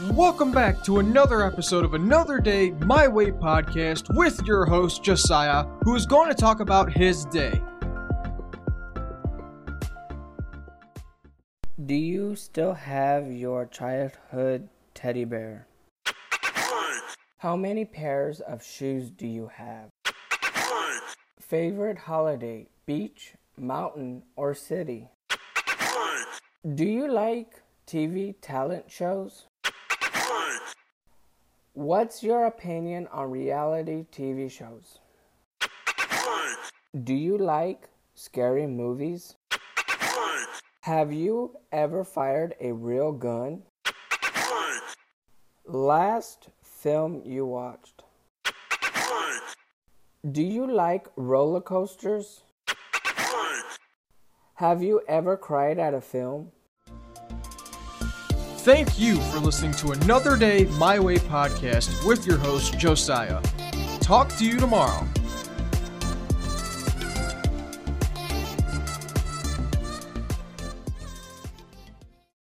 Welcome back to another episode of Another Day My Way podcast with your host Josiah, who is going to talk about his day. Do you still have your childhood teddy bear? How many pairs of shoes do you have? Favorite holiday, beach, mountain, or city? Do you like TV talent shows? What's your opinion on reality TV shows? Do you like scary movies? Have you ever fired a real gun? Last film you watched? Do you like roller coasters? Have you ever cried at a film? Thank you for listening to Another Day My Way podcast with your host Josiah. Talk to you tomorrow.